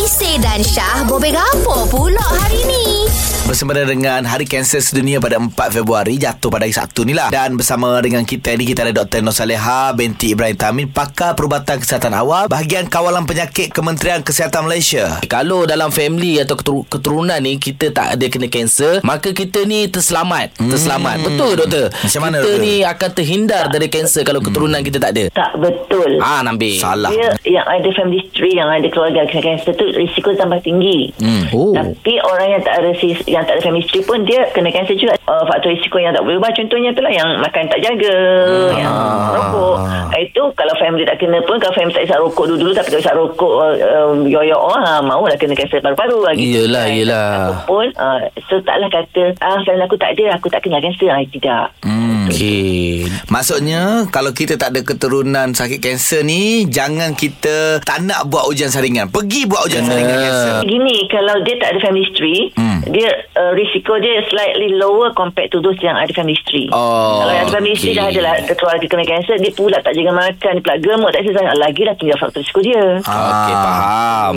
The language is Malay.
Isi dan Syah bobek apa pula hari ni? Bersama dengan Hari Kanser Sedunia pada 4 Februari Jatuh pada hari Sabtu ni lah Dan bersama dengan kita ni Kita ada Dr. Nur Saleha Binti Ibrahim Tamin Pakar Perubatan Kesihatan Awal Bahagian Kawalan Penyakit Kementerian Kesihatan Malaysia Kalau dalam family atau ketur- keturunan ni kita tak ada kena kanser, maka kita ni terselamat. Hmm. Terselamat. Betul doktor? Macam mana, Kita doktor? ni akan terhindar dari kanser kalau keturunan kita tak ada. Tak betul. Ah Nabil. Salah Dia yang ada family history yang ada keluarga kena kanser tu risiko tambah tinggi. Hmm. Oh. Tapi orang yang tak ada sis- yang tak ada history pun dia kena kanser juga. Uh, faktor risiko yang tak boleh ubah contohnya tu lah yang makan tak jaga, Hmm. yang rokok. Ah, Itu kalau family tak kena pun kalau family tak isap rokok dulu tapi tak isap rokok uh, uh, yoyo ah mau lah kena kanser paru-paru lah gitu. Yelah, kan. yelah. Apapun uh, so taklah kata ah family aku tak ada aku tak kena kanser ah, tidak. Hmm. Okey. Maksudnya Kalau kita tak ada keturunan Sakit kanser ni Jangan kita Tak nak buat ujian saringan Pergi buat ujian Kena. saringan kanser Gini kalau dia tak ada family history Hmm. dia uh, risiko dia slightly lower compared to those yang ada family history Oh, kalau yang ada family history okay. dah ada lah keluarga kena kanser dia pula tak jaga makan dia pula gemuk tak exercise lagi dah tinggal faktor risiko dia Okey faham